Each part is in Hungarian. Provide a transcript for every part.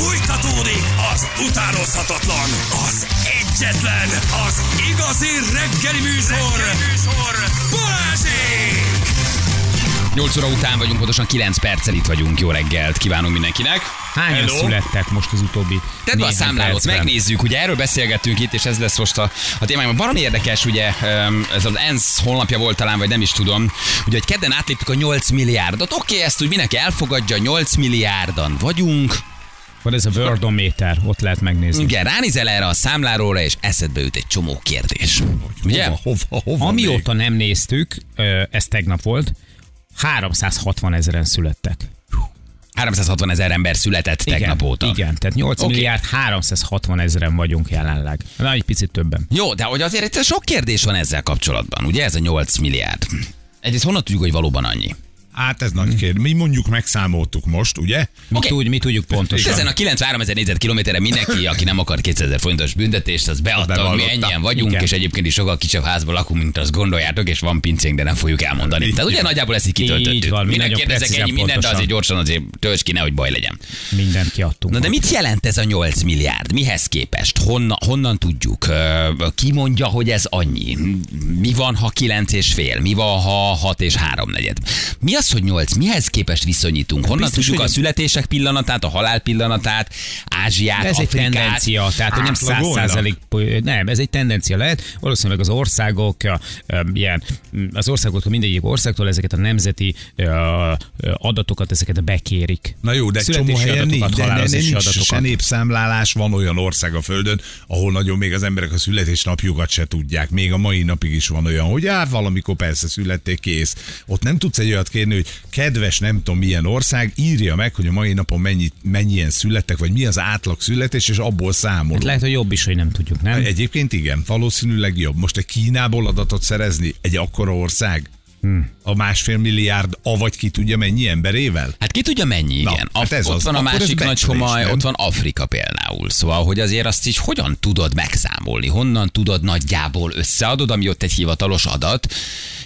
Fújtatódik az utánozhatatlan, az egyetlen, az igazi reggeli műsor, reggeli műsor Balázsék! 8 óra után vagyunk, pontosan 9 perccel itt vagyunk. Jó reggelt kívánunk mindenkinek. Hányan Hello? születtek most az utóbbi Tedd be a számlálót, percben? megnézzük, ugye erről beszélgettünk itt, és ez lesz most a, a témájában. Valami érdekes, ugye ez az ENSZ honlapja volt talán, vagy nem is tudom, ugye hogy kedden átléptük a 8 milliárdot. Oké, ezt úgy mindenki elfogadja, 8 milliárdan vagyunk. Van ez a Wordometer, ott lehet megnézni. Igen, ránézel erre a számláróra, és eszedbe jut egy csomó kérdés. Ugye? Hova, hova, hova Amióta nem néztük, ez tegnap volt, 360 ezeren születtek. 360 ezer ember született tegnap igen, óta. Igen, tehát 8 Oké. milliárd 360 ezeren vagyunk jelenleg. Na, egy picit többen. Jó, de hogy azért sok kérdés van ezzel kapcsolatban, ugye ez a 8 milliárd. Egyrészt honnan tudjuk, hogy valóban annyi? Hát ez nagy kérdés. Mi mondjuk megszámoltuk most, ugye? Mi, Oké. tud, mi tudjuk És pontosan. ezen a 93 ezer négyzetkilométerre mindenki, aki nem akar 200 ezer forintos büntetést, az beadta, hogy mi ennyien vagyunk, Igen. és egyébként is sokkal kisebb házban lakunk, mint azt gondoljátok, és van pincénk, de nem fogjuk elmondani. Így Tehát ugye nagyjából ezt így Így kitöltöttük. van, mi Minden kérdezek ennyi mindent, de azért gyorsan azért tölts ki, nehogy baj legyen. Mindent kiadtunk. Na de mit jelent ez a 8 milliárd? Mihez képest? Honnan, honnan tudjuk? Ki mondja, hogy ez annyi? Mi van, ha 9 és fél? Mi van, ha 6 és 3 negyed? Mi az, hogy 8? Mihez képest viszonyítunk? Honnan biztos, tudjuk a születések pillanatát, a halál pillanatát, Ázsiát, Ez egy Afrikát? tendencia, tehát nem száz százalék, nem, ez egy tendencia lehet. Valószínűleg az országok, ilyen, az országok, mindegyik országtól ezeket a nemzeti adatokat, ezeket bekérik. Na jó, de egy csomó helyen nincs, adatokat, de, de, de nincs adatokat. se népszámlálás, van olyan ország a Földön, ahol nagyon még az emberek a születésnapjukat se tudják. Még a mai napig is van olyan, hogy hát valamikor persze születték, kész. Ott nem tudsz egy olyat kérni, hogy kedves nem tudom milyen ország, írja meg, hogy a mai napon mennyi, mennyien születtek, vagy mi az átlag születés, és abból számol. Hát lehet, hogy jobb is, hogy nem tudjuk, nem? Egyébként igen, valószínűleg jobb. Most egy Kínából adatot szerezni, egy akkora ország, hmm. a másfél milliárd, avagy ki tudja mennyi emberével? Hát ki tudja mennyi, Na, igen. hát ez ott az. van a Akkor másik nagy nem? ott van Afrika például. Szóval, hogy azért azt is hogyan tudod megszámolni, honnan tudod nagyjából összeadod, ami ott egy hivatalos adat,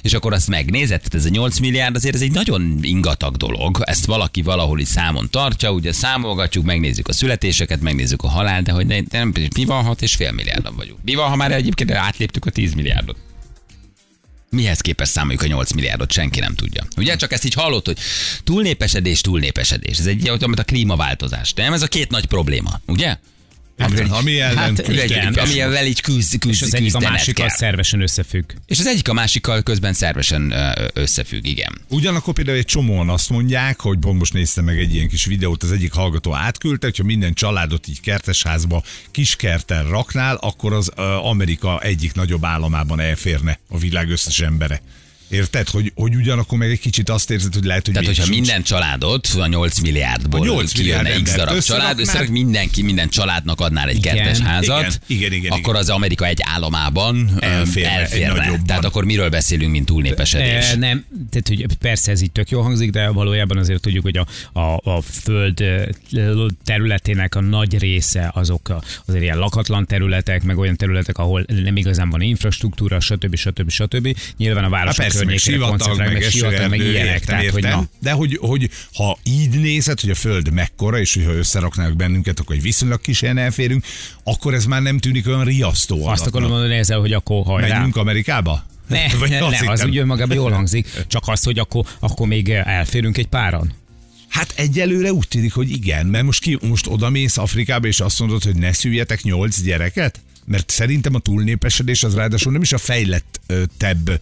és akkor azt megnézed, tehát ez a 8 milliárd azért ez egy nagyon ingatag dolog, ezt valaki valahol is számon tartja, ugye számolgatjuk, megnézzük a születéseket, megnézzük a halált, de hogy ne, nem, mi van, 6 és fél milliárdan vagyunk. Mi van, ha már egyébként átléptük a 10 milliárdot? Mihez képest számoljuk a 8 milliárdot, senki nem tudja. Ugye csak ezt így hallott, hogy túlnépesedés, túlnépesedés. Ez egy olyan, mint a klímaváltozás. Nem ez a két nagy probléma, ugye? Ami, ami ellen hát küzd- igen, Amivel így küzd, és küzd, az egyik a másikkal kell. szervesen összefügg. És az egyik a másikkal közben szervesen összefügg, igen. Ugyanakkor például egy csomóan azt mondják, hogy pont most néztem meg egy ilyen kis videót, az egyik hallgató átküldte, hogyha minden családot így kertesházba kiskerten raknál, akkor az Amerika egyik nagyobb államában elférne a világ összes embere. Érted? Hogy, hogy ugyanakkor meg egy kicsit azt érzed, hogy lehet, hogy Tehát, hogyha minden családot, a 8 milliárdból A 8 milliárd x darab család, összerak mindenki, minden családnak adnál egy Igen, kertes házat, igen, igen, igen, akkor igen. az Amerika egy államában Elférne, egy elférne. Tehát akkor miről beszélünk, mint túlnépesedés? E, nem, tehát hogy persze ez így tök jó hangzik, de valójában azért tudjuk, hogy a, a, a föld területének a nagy része azok azért ilyen lakatlan területek, meg olyan területek, ahol nem igazán van infrastruktúra, stb. stb. stb. Nyilván a Hát persze, meg sivatag, meg meg sivatag, meg ilyenek. értem, Tehát, hogy értem. na, De hogy, hogy ha így nézed, hogy a Föld mekkora, és hogyha összeraknák bennünket, akkor egy viszonylag kis elférünk, akkor ez már nem tűnik olyan riasztó azt adatnak. akarom mondani ezzel, hogy akkor hajrá. Menjünk Amerikába? Ne, Vagy ne, ne, az úgy önmagában jól hangzik, csak az, hogy akkor, akkor még elférünk egy páran. Hát egyelőre úgy tűnik, hogy igen, mert most, ki, most odamész Afrikába, és azt mondod, hogy ne szüljetek nyolc gyereket? Mert szerintem a túlnépesedés az ráadásul nem is a fejlettebb,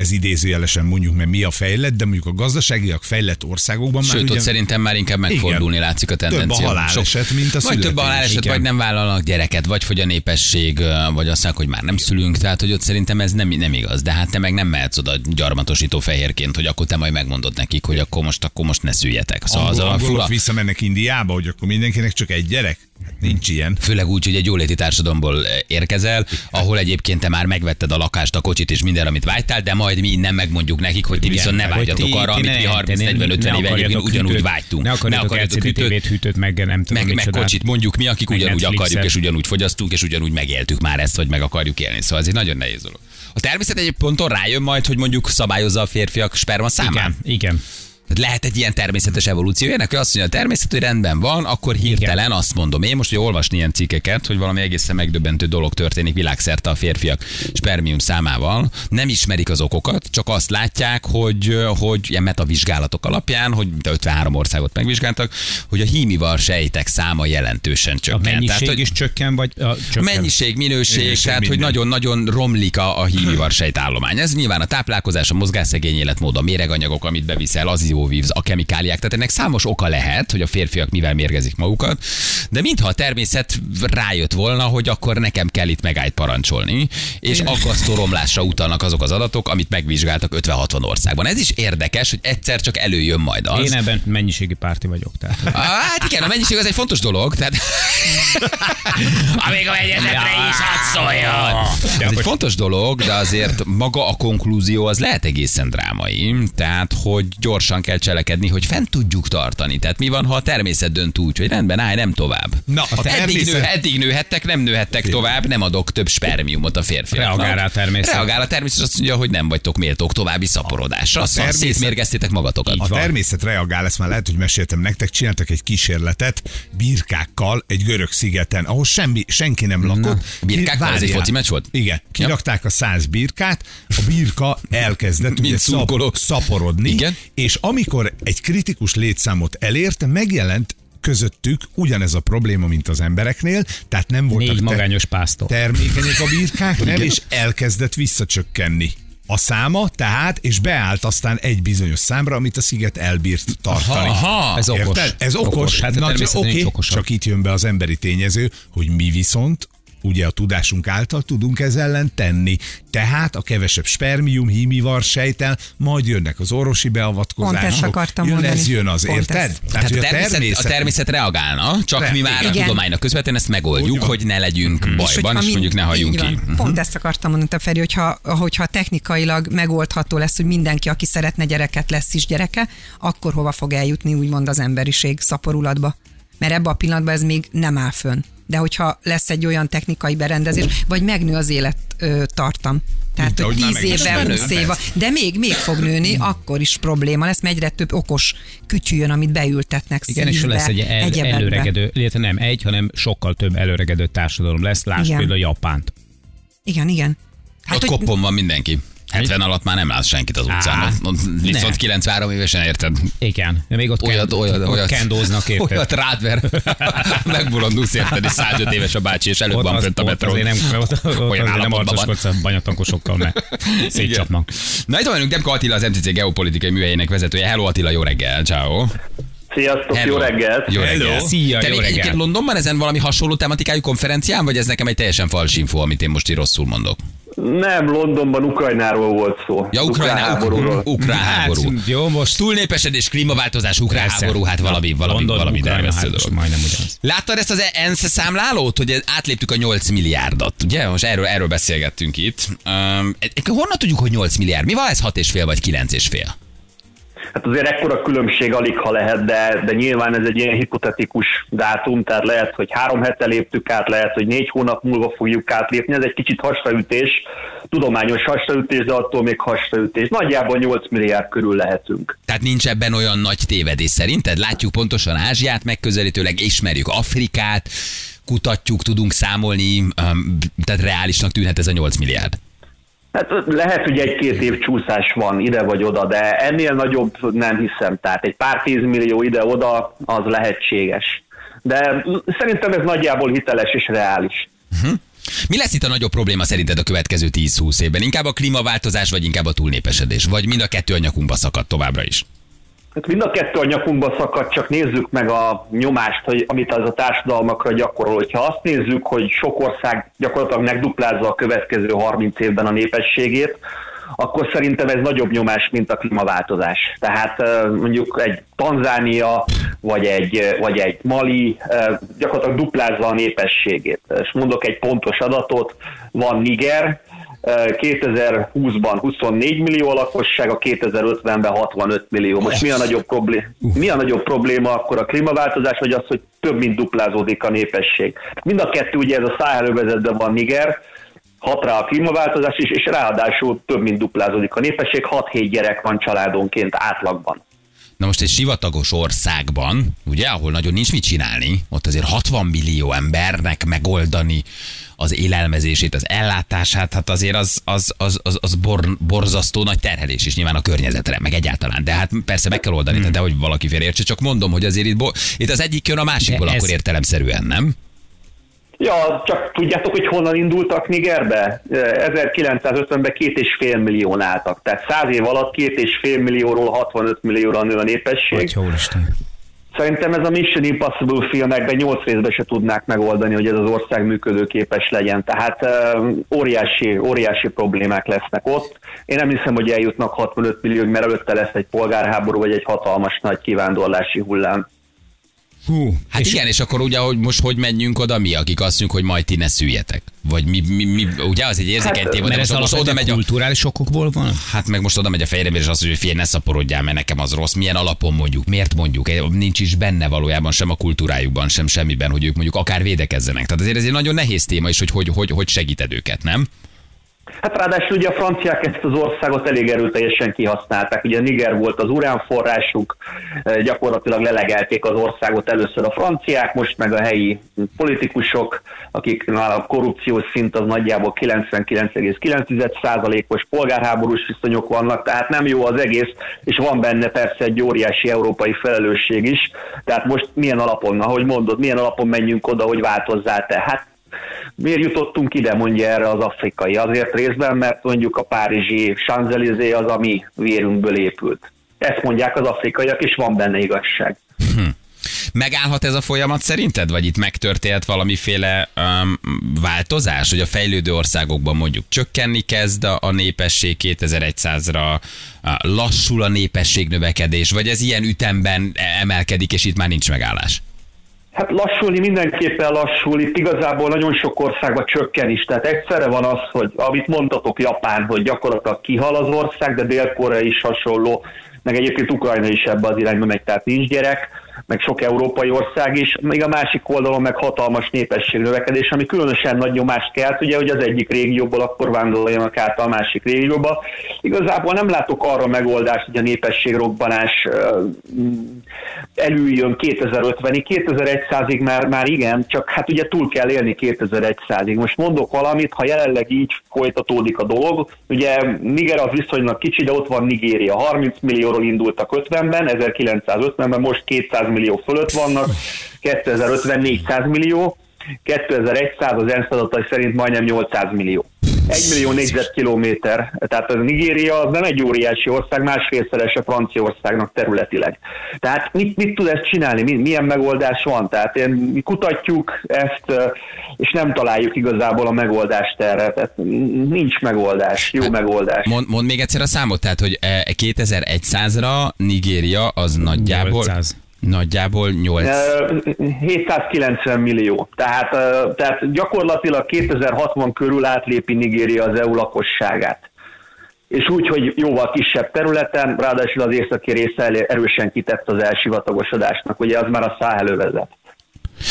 ez idézőjelesen mondjuk, mert mi a fejlett, de mondjuk a gazdaságiak fejlett országokban már Sőt, ott ugye szerintem már inkább megfordulni Igen. látszik a Több a tendencia. haláleset, mint a Vagy több a haláleset, Igen. vagy nem vállalnak gyereket, vagy fogy a népesség, vagy azt mondják, hogy már nem szülünk, tehát hogy ott szerintem ez nem, nem igaz. De hát te meg nem mehetsz oda gyarmatosító fehérként, hogy akkor te majd megmondod nekik, hogy akkor most, akkor most ne szüljetek. Szóval az Angol, a angolok fura. visszamennek Indiába, hogy akkor mindenkinek csak egy gyerek? Nincs ilyen. Főleg úgy, hogy egy jóléti társadalomból érkezel, ahol egyébként te már megvetted a lakást, a kocsit és minden, amit vágytál, de majd mi innen megmondjuk nekik, hogy ti Igen, viszont ne vágyatok ti- arra, ti amit ne- mi te 30 ne- 40 50 ne éve egyébként akarjatok ugyanúgy hűtőt- vágytunk. Ne akarjatok LCD hűtőt, tévét, hűtőt, meg nem tudom meg, meg kocsit mondjuk mi, akik ugyanúgy akarjuk, és ugyanúgy fogyasztunk, és ugyanúgy megéltük már ezt, vagy meg akarjuk élni. Szóval ez egy nagyon nehéz dolog. A természet egy ponton rájön majd, hogy mondjuk szabályozza a férfiak sperma számát. Igen, igen. Tehát lehet egy ilyen természetes evolúció. Ennek azt mondja, a természet, hogy rendben van, akkor hirtelen azt mondom. Én most hogy olvasni ilyen cikkeket, hogy valami egészen megdöbbentő dolog történik világszerte a férfiak spermium számával. Nem ismerik az okokat, csak azt látják, hogy, hogy ilyen metavizsgálatok alapján, hogy 53 országot megvizsgáltak, hogy a hímivar sejtek száma jelentősen A csökkent. mennyiség Tehát, hogy is csökken, vagy a, csökken? Mennyiség, minőség, Minőség, tehát hogy minden. nagyon-nagyon romlik a, a hímivar sejtállomány. Ez nyilván a táplálkozás, a mozgásszegény életmód, a méreganyagok, amit beviszel, az ivóvíz, a kemikáliák. Tehát ennek számos oka lehet, hogy a férfiak mivel mérgezik magukat, de mintha a természet rájött volna, hogy akkor nekem kell itt megállt parancsolni, és aggasztó romlásra utalnak azok az adatok, amit megvizsgáltak 50-60 országban. Ez is érdekes, hogy egyszer csak előjön majd az. Én ebben mennyiségi párti vagyok. Tehát. Hát igen, a mennyiség az egy fontos dolog, tehát... Amíg a megyezetre is hadd szóljon! Ez egy fontos dolog, de azért maga a konklúzió az lehet egészen drámai. Tehát, hogy gyorsan kell cselekedni, hogy fent tudjuk tartani. Tehát mi van, ha a természet dönt úgy, hogy rendben, állj, nem tovább. Na, a eddig, természet- nő, eddig nőhettek, nem nőhettek tovább, nem adok több spermiumot a férfiaknak. Reagál rá a természet. Reagál a természet, azt mondja, hogy nem vagytok méltók további szaporodásra. Azt természet- szétmérgeztétek magatokat. A természet reagál, ezt már lehet, hogy meséltem nektek, csináltak egy kísérletet birkákkal egy görög szigeten, ahol semmi, senki nem lakott. Birkákkal? Ez egy foci meccs volt? Igen, kirakták a száz birkát, a birka elkezdett ugye szap, szaporodni, Igen. és amikor egy kritikus létszámot elért, megjelent közöttük ugyanez a probléma, mint az embereknél, tehát nem voltak Négy magányos pásztor. termékenyek a birkák, nem, és elkezdett visszacsökkenni a száma, tehát, és beállt aztán egy bizonyos számra, amit a sziget elbírt tartani. Aha, Ez okos. Érted? Ez okos. Okos. Hát a Na, csak, természet nincs oké, okosabb. csak itt jön be az emberi tényező, hogy mi viszont ugye a tudásunk által tudunk ez ellen tenni. Tehát a kevesebb spermium, hímivar sejtel, majd jönnek az orvosi beavatkozások. Pont ezt akartam jön mondani. ez, jön az, Pont érted? ezt. Tehát hogy a természet, a természet reagálna, csak Re- mi már a Igen. tudománynak közvetlen ezt megoldjuk, Úgy van. hogy ne legyünk És bajban, és mi- mondjuk ne halljunk ki. van. Pont ezt akartam mondani, te Feri, hogyha, hogyha technikailag megoldható lesz, hogy mindenki, aki szeretne gyereket, lesz is gyereke, akkor hova fog eljutni, úgymond az emberiség szaporulatba. Mert ebbe a pillanatban ez még nem áll fönn. De hogyha lesz egy olyan technikai berendezés, vagy megnő az élettartam. Tehát, De hogy hogy már 10 meg is éve, nő, 20 éve, de még, még fog nőni, akkor is probléma lesz, mert egyre több okos kütyű jön, amit beültetnek Igen, és szívbe, lesz egy el, előregedő, illetve nem egy, hanem sokkal több előregedő társadalom lesz. Lásd például Japánt. Igen, igen. Hát, Ott koppon van mindenki. 70 alatt már nem látsz senkit az utcán. Á, Viszont ne. 93 évesen érted. Igen, de még ott, Olyat, kend, olyat, ott olyat. kendóznak, érted? Olyat rádver. Megbolondulsz érted, és 105 éves a bácsi, és előtt Ott van az- fönt a ott metrón. azért nem, ott, ott Olyan azért nem van. arcoskodsz a banyatankosokkal, mert szétcsapnak. Na itt vagyunk, Demko Attila, az MCC geopolitikai műhelyének vezetője. Hello Attila, jó reggel, ciao. Sziasztok, Hello. jó reggelt! Jó Hello. reggel. Szia, Te jó még reggel. egyébként Londonban ezen valami hasonló tematikájú konferencián, vagy ez nekem egy teljesen fals info, amit én most így rosszul mondok? Nem, Londonban Ukrajnáról volt szó. Ja, Ukrán Ukrajna, háborúról. ukrán Hát, háború. jó, most Túlnépesedés, klímaváltozás, ukrán Persze. háború, hát valami, valami, London, valami dermesztő hát dolog. majdnem ugyanaz. Láttad ezt az ENSZ számlálót, hogy átléptük a 8 milliárdot, ugye? Most erről, erről beszélgettünk itt. Um, honnan tudjuk, hogy 8 milliárd? Mi van ez 6,5 vagy 9,5? Hát azért ekkora különbség alig, ha lehet, de, de nyilván ez egy ilyen hipotetikus dátum, tehát lehet, hogy három hete léptük át, lehet, hogy négy hónap múlva fogjuk átlépni. Ez egy kicsit hasraütés, tudományos hasraütés, de attól még hasraütés. Nagyjából 8 milliárd körül lehetünk. Tehát nincs ebben olyan nagy tévedés szerinted? Látjuk pontosan Ázsiát megközelítőleg, ismerjük Afrikát, kutatjuk, tudunk számolni, tehát reálisnak tűnhet ez a 8 milliárd. Hát lehet, hogy egy-két év csúszás van ide vagy oda, de ennél nagyobb nem hiszem. Tehát egy pár tízmillió ide-oda az lehetséges. De szerintem ez nagyjából hiteles és reális. Mi lesz itt a nagyobb probléma szerinted a következő 10-20 évben? Inkább a klímaváltozás, vagy inkább a túlnépesedés? Vagy mind a kettő a szakad továbbra is? Hát mind a kettő a nyakunkba szakad, csak nézzük meg a nyomást, hogy amit az a társadalmakra gyakorol. Hogyha azt nézzük, hogy sok ország gyakorlatilag megduplázza a következő 30 évben a népességét, akkor szerintem ez nagyobb nyomás, mint a klímaváltozás. Tehát eh, mondjuk egy Tanzánia, vagy egy, vagy egy Mali gyakorlatilag duplázza a népességét. És mondok egy pontos adatot, van Niger, 2020-ban 24 millió a lakossága, 2050-ben 65 millió. Most mi a nagyobb probléma? Mi a nagyobb probléma akkor a klímaváltozás, vagy az, hogy több mint duplázódik a népesség? Mind a kettő ugye ez a száhelővezetben van Niger, hat rá a klímaváltozás is, és ráadásul több mint duplázódik a népesség, 6-7 gyerek van családonként átlagban. Na most egy sivatagos országban, ugye, ahol nagyon nincs mit csinálni, ott azért 60 millió embernek megoldani az élelmezését, az ellátását, hát azért az, az, az, az, az bor, borzasztó nagy terhelés is nyilván a környezetre, meg egyáltalán. De hát persze meg kell oldani, hmm. de hogy valaki félreértse, csak mondom, hogy azért itt, bo- itt az egyik jön a másikból, De ez- akkor értelemszerűen, nem? Ja, csak tudjátok, hogy honnan indultak Nigerbe? Eh, 1950-ben két és fél millión álltak. Tehát száz év alatt két és fél millióról 65 millióra nő a népesség. Atya úristen. Szerintem ez a Mission Impossible filmekben nyolc részben se tudnák megoldani, hogy ez az ország működőképes legyen. Tehát uh, óriási, óriási problémák lesznek ott. Én nem hiszem, hogy eljutnak 65 millió, mert előtte lesz egy polgárháború, vagy egy hatalmas nagy kivándorlási hullám. Hú, Hát és igen, és akkor ugye, hogy most hogy menjünk oda mi, akik azt mondjuk, hogy majd ti ne szüljetek. Vagy mi, mi, mi ugye az egy érzékeny Hát, téma, de mert ez most, most oda megy a, kulturális okokból van? Hát meg most oda megy a fejrembe, és azt mondja, hogy figyelj, ne szaporodjál, mert nekem az rossz. Milyen alapon mondjuk? Miért mondjuk? Nincs is benne valójában sem a kultúrájukban, sem semmiben, hogy ők mondjuk akár védekezzenek. Tehát azért ez egy nagyon nehéz téma is, hogy hogy, hogy, hogy segíted őket, nem? Hát ráadásul ugye a franciák ezt az országot elég erőteljesen kihasználták. Ugye Niger volt az uránforrásuk, eh, gyakorlatilag lelegelték az országot először a franciák, most meg a helyi politikusok, akiknál a korrupciós szint az nagyjából 99,9%-os polgárháborús viszonyok vannak, tehát nem jó az egész, és van benne persze egy óriási európai felelősség is. Tehát most milyen alapon, ahogy mondod, milyen alapon menjünk oda, hogy változzál te? Hát Miért jutottunk ide, mondja erre az afrikai? Azért részben, mert mondjuk a párizsi Champs-Élysées az a mi vérünkből épült. Ezt mondják az afrikaiak, és van benne igazság. Megállhat ez a folyamat szerinted? Vagy itt megtörtént valamiféle um, változás, hogy a fejlődő országokban mondjuk csökkenni kezd a, a népesség 2100-ra, uh, lassul a népesség növekedés, vagy ez ilyen ütemben emelkedik, és itt már nincs megállás? Hát lassulni mindenképpen lassul, itt igazából nagyon sok országban csökken is, tehát egyszerre van az, hogy amit mondtatok Japán, hogy gyakorlatilag kihal az ország, de Dél-Korea is hasonló, meg egyébként Ukrajna is ebbe az irányba megy, tehát nincs gyerek, meg sok európai ország is, még a másik oldalon meg hatalmas népességnövekedés, ami különösen nagy nyomást kelt, ugye, hogy az egyik régióból akkor vándoroljanak át a másik régióba. Igazából nem látok arra megoldást, hogy a népességrobbanás ö, előjön 2050-ig, 2100-ig már, már igen, csak hát ugye túl kell élni 2100-ig. Most mondok valamit, ha jelenleg így folytatódik a dolog, ugye Niger az viszonylag kicsi, de ott van Nigéria. 30 millióról indultak 50-ben, 1950-ben, most 200 millió fölött vannak, 2050 400 millió, 2100 az ENSZ adatai szerint majdnem 800 millió. 1 millió négyzetkilométer, tehát a Nigéria az nem egy óriási ország, másfélszerese Franciaországnak területileg. Tehát mit, mit tud ezt csinálni, Mi- milyen megoldás van? Tehát én, mi kutatjuk ezt, és nem találjuk igazából a megoldást erre, tehát nincs megoldás, jó megoldás. Mond, mond még egyszer a számot, tehát, hogy eh, 2100-ra Nigéria az nagyjából... 800. Nagyjából 8. Ö, 790 millió. Tehát, tehát gyakorlatilag 2060 körül átlépi Nigéria az EU lakosságát. És úgy, hogy jóval kisebb területen, ráadásul az északi része erősen kitett az elsivatagosodásnak, ugye az már a Száhelő vezet.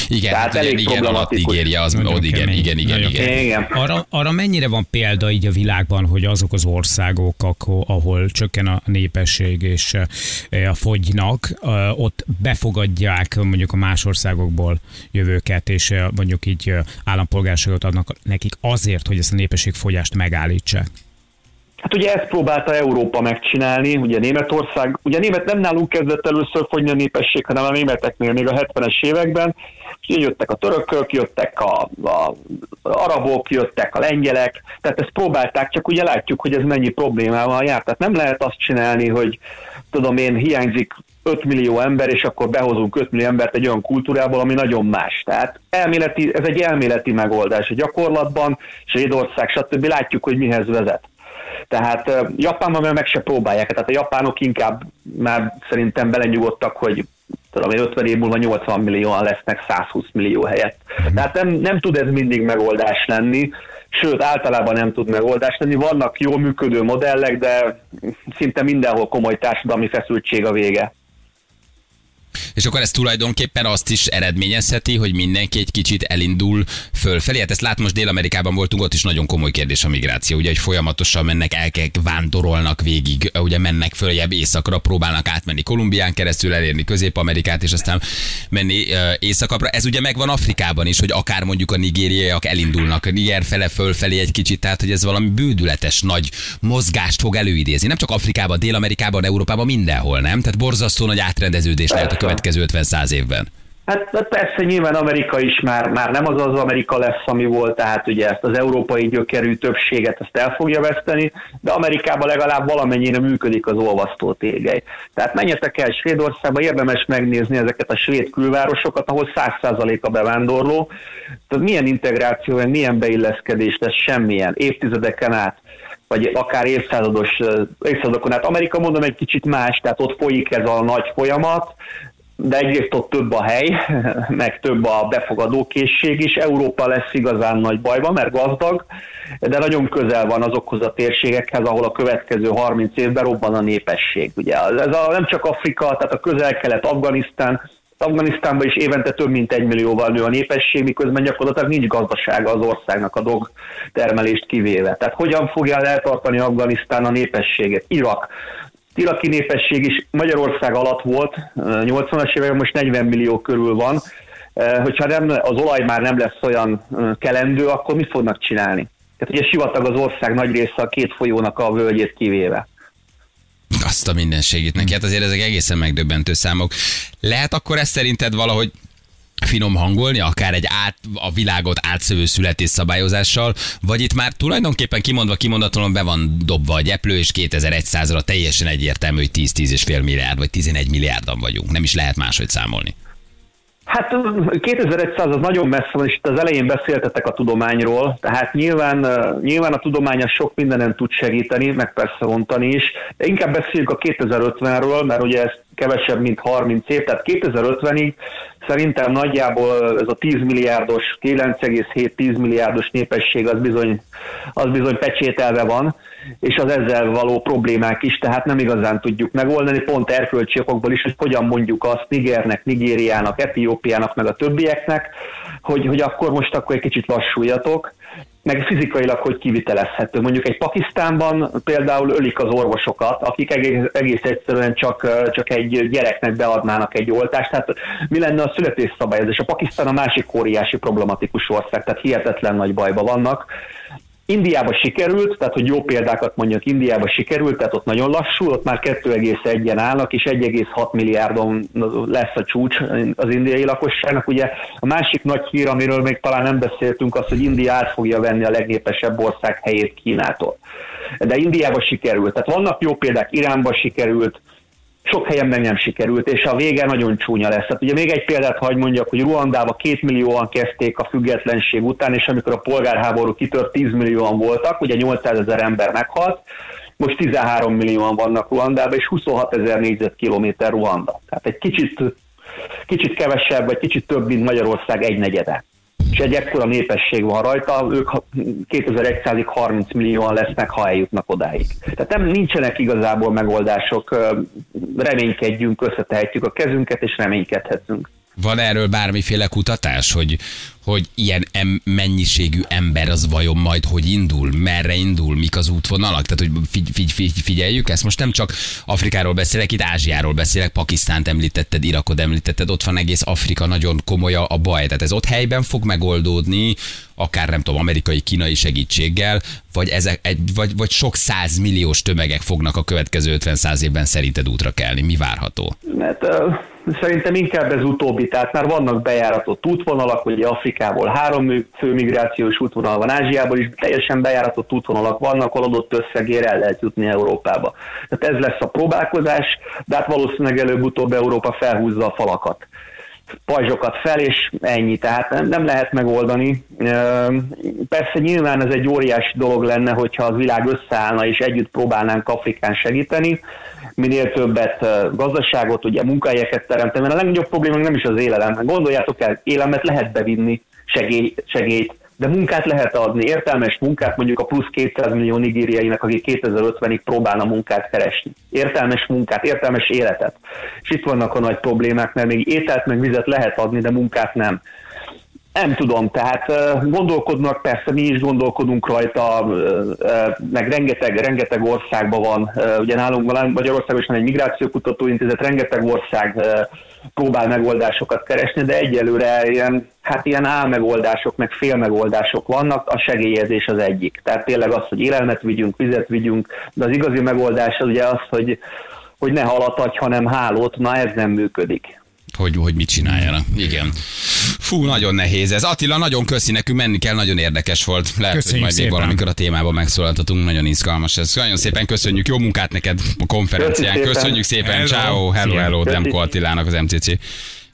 Igen, Tehát hát elég igen, alatt. Nigéria, az, Nagyon ott igen, kemény. igen, igen, Nagyon igen. kemény. Igen. Arra, arra mennyire van példa így a világban, hogy azok az országok, ahol, ahol csökken a népesség és eh, a fogynak, eh, ott befogadják mondjuk a más országokból jövőket, és eh, mondjuk így állampolgárságot adnak nekik azért, hogy ezt a népességfogyást megállítsák. Hát ugye ezt próbálta Európa megcsinálni, ugye Németország, ugye Német nem nálunk kezdett először fogyni a népesség, hanem a németeknél még a 70-es években, és jöttek a törökök, jöttek a, a arabok, jöttek a lengyelek, tehát ezt próbálták, csak ugye látjuk, hogy ez mennyi problémával jár. Tehát nem lehet azt csinálni, hogy tudom én, hiányzik 5 millió ember, és akkor behozunk 5 millió embert egy olyan kultúrából, ami nagyon más. Tehát elméleti, ez egy elméleti megoldás. A gyakorlatban, Svédország, stb. látjuk, hogy mihez vezet. Tehát Japánban már meg se próbálják, tehát a japánok inkább már szerintem belenyugodtak, hogy tudom én, 50 év múlva 80 millióan lesznek 120 millió helyett. Tehát nem, nem tud ez mindig megoldás lenni, sőt általában nem tud megoldás lenni. Vannak jól működő modellek, de szinte mindenhol komoly társadalmi feszültség a vége. És akkor ez tulajdonképpen azt is eredményezheti, hogy mindenki egy kicsit elindul fölfelé. Hát ezt lát most Dél-Amerikában voltunk, ott is nagyon komoly kérdés a migráció. Ugye, hogy folyamatosan mennek, el kell vándorolnak végig, ugye mennek följebb északra, próbálnak átmenni Kolumbián keresztül, elérni Közép-Amerikát, és aztán menni északabbra. Ez ugye megvan Afrikában is, hogy akár mondjuk a nigériaiak elindulnak a Niger fele fölfelé egy kicsit, tehát hogy ez valami bődületes nagy mozgást fog előidézni. Nem csak Afrikában, Dél-Amerikában, Európában, mindenhol, nem? Tehát borzasztó nagy átrendeződés lehet a következő 50-100 évben. Hát, hát persze nyilván Amerika is már, már nem az az Amerika lesz, ami volt, tehát ugye ezt az európai gyökerű többséget ezt el fogja veszteni, de Amerikában legalább valamennyire működik az olvasztó tégely. Tehát menjetek el Svédországba, érdemes megnézni ezeket a svéd külvárosokat, ahol 100% a bevándorló. Tehát milyen integráció, milyen beilleszkedés, ez semmilyen, évtizedeken át vagy akár évszázados, évszázadokon át. Amerika mondom egy kicsit más, tehát ott folyik ez a nagy folyamat, de egyrészt ott több a hely, meg több a befogadókészség is. Európa lesz igazán nagy bajban, mert gazdag, de nagyon közel van azokhoz a térségekhez, ahol a következő 30 évben robban a népesség. Ugye ez a, nem csak Afrika, tehát a közel-kelet, Afganisztán, Afganisztánban is évente több mint egy millióval nő a népesség, miközben gyakorlatilag nincs gazdasága az országnak a dog termelést kivéve. Tehát hogyan fogja eltartani Afganisztán a népességet? Irak. Iraki népesség is Magyarország alatt volt, 80-as években most 40 millió körül van. Hogyha nem, az olaj már nem lesz olyan kelendő, akkor mit fognak csinálni? Tehát ugye sivatag az ország nagy része a két folyónak a völgyét kivéve. Azt a mindenségét neki, hát azért ezek egészen megdöbbentő számok. Lehet akkor ezt szerinted valahogy finom hangolni, akár egy át, a világot átszövő születésszabályozással, vagy itt már tulajdonképpen kimondva, kimondatlanul be van dobva a gyeplő, és 2100-ra teljesen egyértelmű, hogy 10-10,5 milliárd, vagy 11 milliárdan vagyunk. Nem is lehet máshogy számolni. Hát 2100 az nagyon messze van, és itt az elején beszéltetek a tudományról, tehát nyilván, nyilván a tudomány sok mindenen tud segíteni, meg persze rontani is, de inkább beszéljünk a 2050-ről, mert ugye ez kevesebb, mint 30 év, tehát 2050-ig szerintem nagyjából ez a 10 milliárdos, 9,7-10 milliárdos népesség az bizony, az bizony pecsételve van, és az ezzel való problémák is, tehát nem igazán tudjuk megoldani, pont erkölcsi okokból is, hogy hogyan mondjuk azt Nigernek, Nigériának, Etiópiának, meg a többieknek, hogy, hogy akkor most akkor egy kicsit lassuljatok, meg fizikailag hogy kivitelezhető. Mondjuk egy Pakisztánban például ölik az orvosokat, akik egész, egész egyszerűen csak, csak egy gyereknek beadnának egy oltást. Tehát mi lenne a születésszabályozás? A Pakisztán a másik óriási problematikus ország, tehát hihetetlen nagy bajba vannak. Indiába sikerült, tehát hogy jó példákat mondjak, Indiába sikerült, tehát ott nagyon lassú, ott már 2,1-en állnak, és 1,6 milliárdon lesz a csúcs az indiai lakosságnak. Ugye a másik nagy hír, amiről még talán nem beszéltünk, az, hogy India át fogja venni a legnépesebb ország helyét Kínától. De Indiába sikerült, tehát vannak jó példák, Iránba sikerült, sok helyen nem sikerült, és a vége nagyon csúnya lesz. Tehát ugye még egy példát hagy mondjak, hogy Ruandába két millióan kezdték a függetlenség után, és amikor a polgárháború kitört, 10 millióan voltak, ugye 800 ezer ember meghalt, most 13 millióan vannak Ruandában, és 26 ezer négyzetkilométer Ruanda. Tehát egy kicsit, kicsit kevesebb, vagy kicsit több, mint Magyarország egy negyede és egy ekkora népesség van rajta, ők 2100-ig 30 millióan lesznek, ha eljutnak odáig. Tehát nem nincsenek igazából megoldások, reménykedjünk, összetehetjük a kezünket, és reménykedhetünk. Van erről bármiféle kutatás, hogy, hogy ilyen em, mennyiségű ember az vajon majd hogy indul, merre indul, mik az útvonalak? Tehát, hogy figy, figy, figy, figyeljük ezt. Most nem csak Afrikáról beszélek, itt Ázsiáról beszélek, Pakisztánt említetted, Irakot említetted, ott van egész Afrika, nagyon komoly a baj. Tehát ez ott helyben fog megoldódni, akár nem tudom, amerikai, kínai segítséggel, vagy, ezek, egy, vagy, vagy sok százmilliós tömegek fognak a következő 50-100 évben szerinted útra kelni? Mi várható? Mert, uh, szerintem inkább ez utóbbi, tehát már vannak bejáratott útvonalak, ugye Afrikából három fő migrációs útvonal van, Ázsiából is teljesen bejáratott útvonalak vannak, ahol adott összegér el lehet jutni Európába. Tehát ez lesz a próbálkozás, de hát valószínűleg előbb-utóbb Európa felhúzza a falakat pajzsokat fel, és ennyi, tehát nem lehet megoldani. Persze nyilván ez egy óriási dolog lenne, hogyha az világ összeállna, és együtt próbálnánk Afrikán segíteni, minél többet gazdaságot, ugye munkahelyeket teremteni, mert a legnagyobb probléma nem is az élelem. Gondoljátok el, élemet lehet bevinni, segély, segélyt, de munkát lehet adni, értelmes munkát mondjuk a plusz 200 millió nigériainak, akik 2050-ig próbálna munkát keresni. Értelmes munkát, értelmes életet. És itt vannak a nagy problémák, mert még ételt meg vizet lehet adni, de munkát nem. Nem tudom, tehát gondolkodnak, persze mi is gondolkodunk rajta, meg rengeteg, rengeteg országban van, ugye nálunk Magyarországon is van egy migrációkutatóintézet, rengeteg ország próbál megoldásokat keresni, de egyelőre ilyen, hát ilyen álmegoldások, meg félmegoldások vannak, a segélyezés az egyik. Tehát tényleg az, hogy élelmet vigyünk, vizet vigyünk, de az igazi megoldás az ugye az, hogy, hogy ne halat adj, hanem hálót, na ez nem működik hogy, hogy mit csináljanak. Igen. Fú, nagyon nehéz ez. Attila, nagyon köszi, nekünk menni kell, nagyon érdekes volt. Lehet, köszönjük hogy majd szépen. még valamikor a témában megszólaltatunk, nagyon izgalmas ez. Nagyon szépen köszönjük, jó munkát neked a konferencián. Köszönjük szépen, szépen. hello. ciao, hello, hello, Demko Attilának az MCC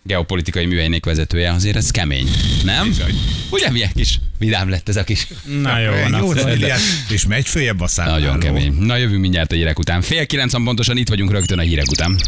geopolitikai műhelynék vezetője, azért ez kemény, nem? Bizony. Ugye milyen kis vidám lett ez a kis... Na jó, van. Jó, és megy följebb a számláról. Nagyon kemény. Na jövünk mindjárt a hírek után. Fél kilenc pontosan itt vagyunk rögtön a hírek után.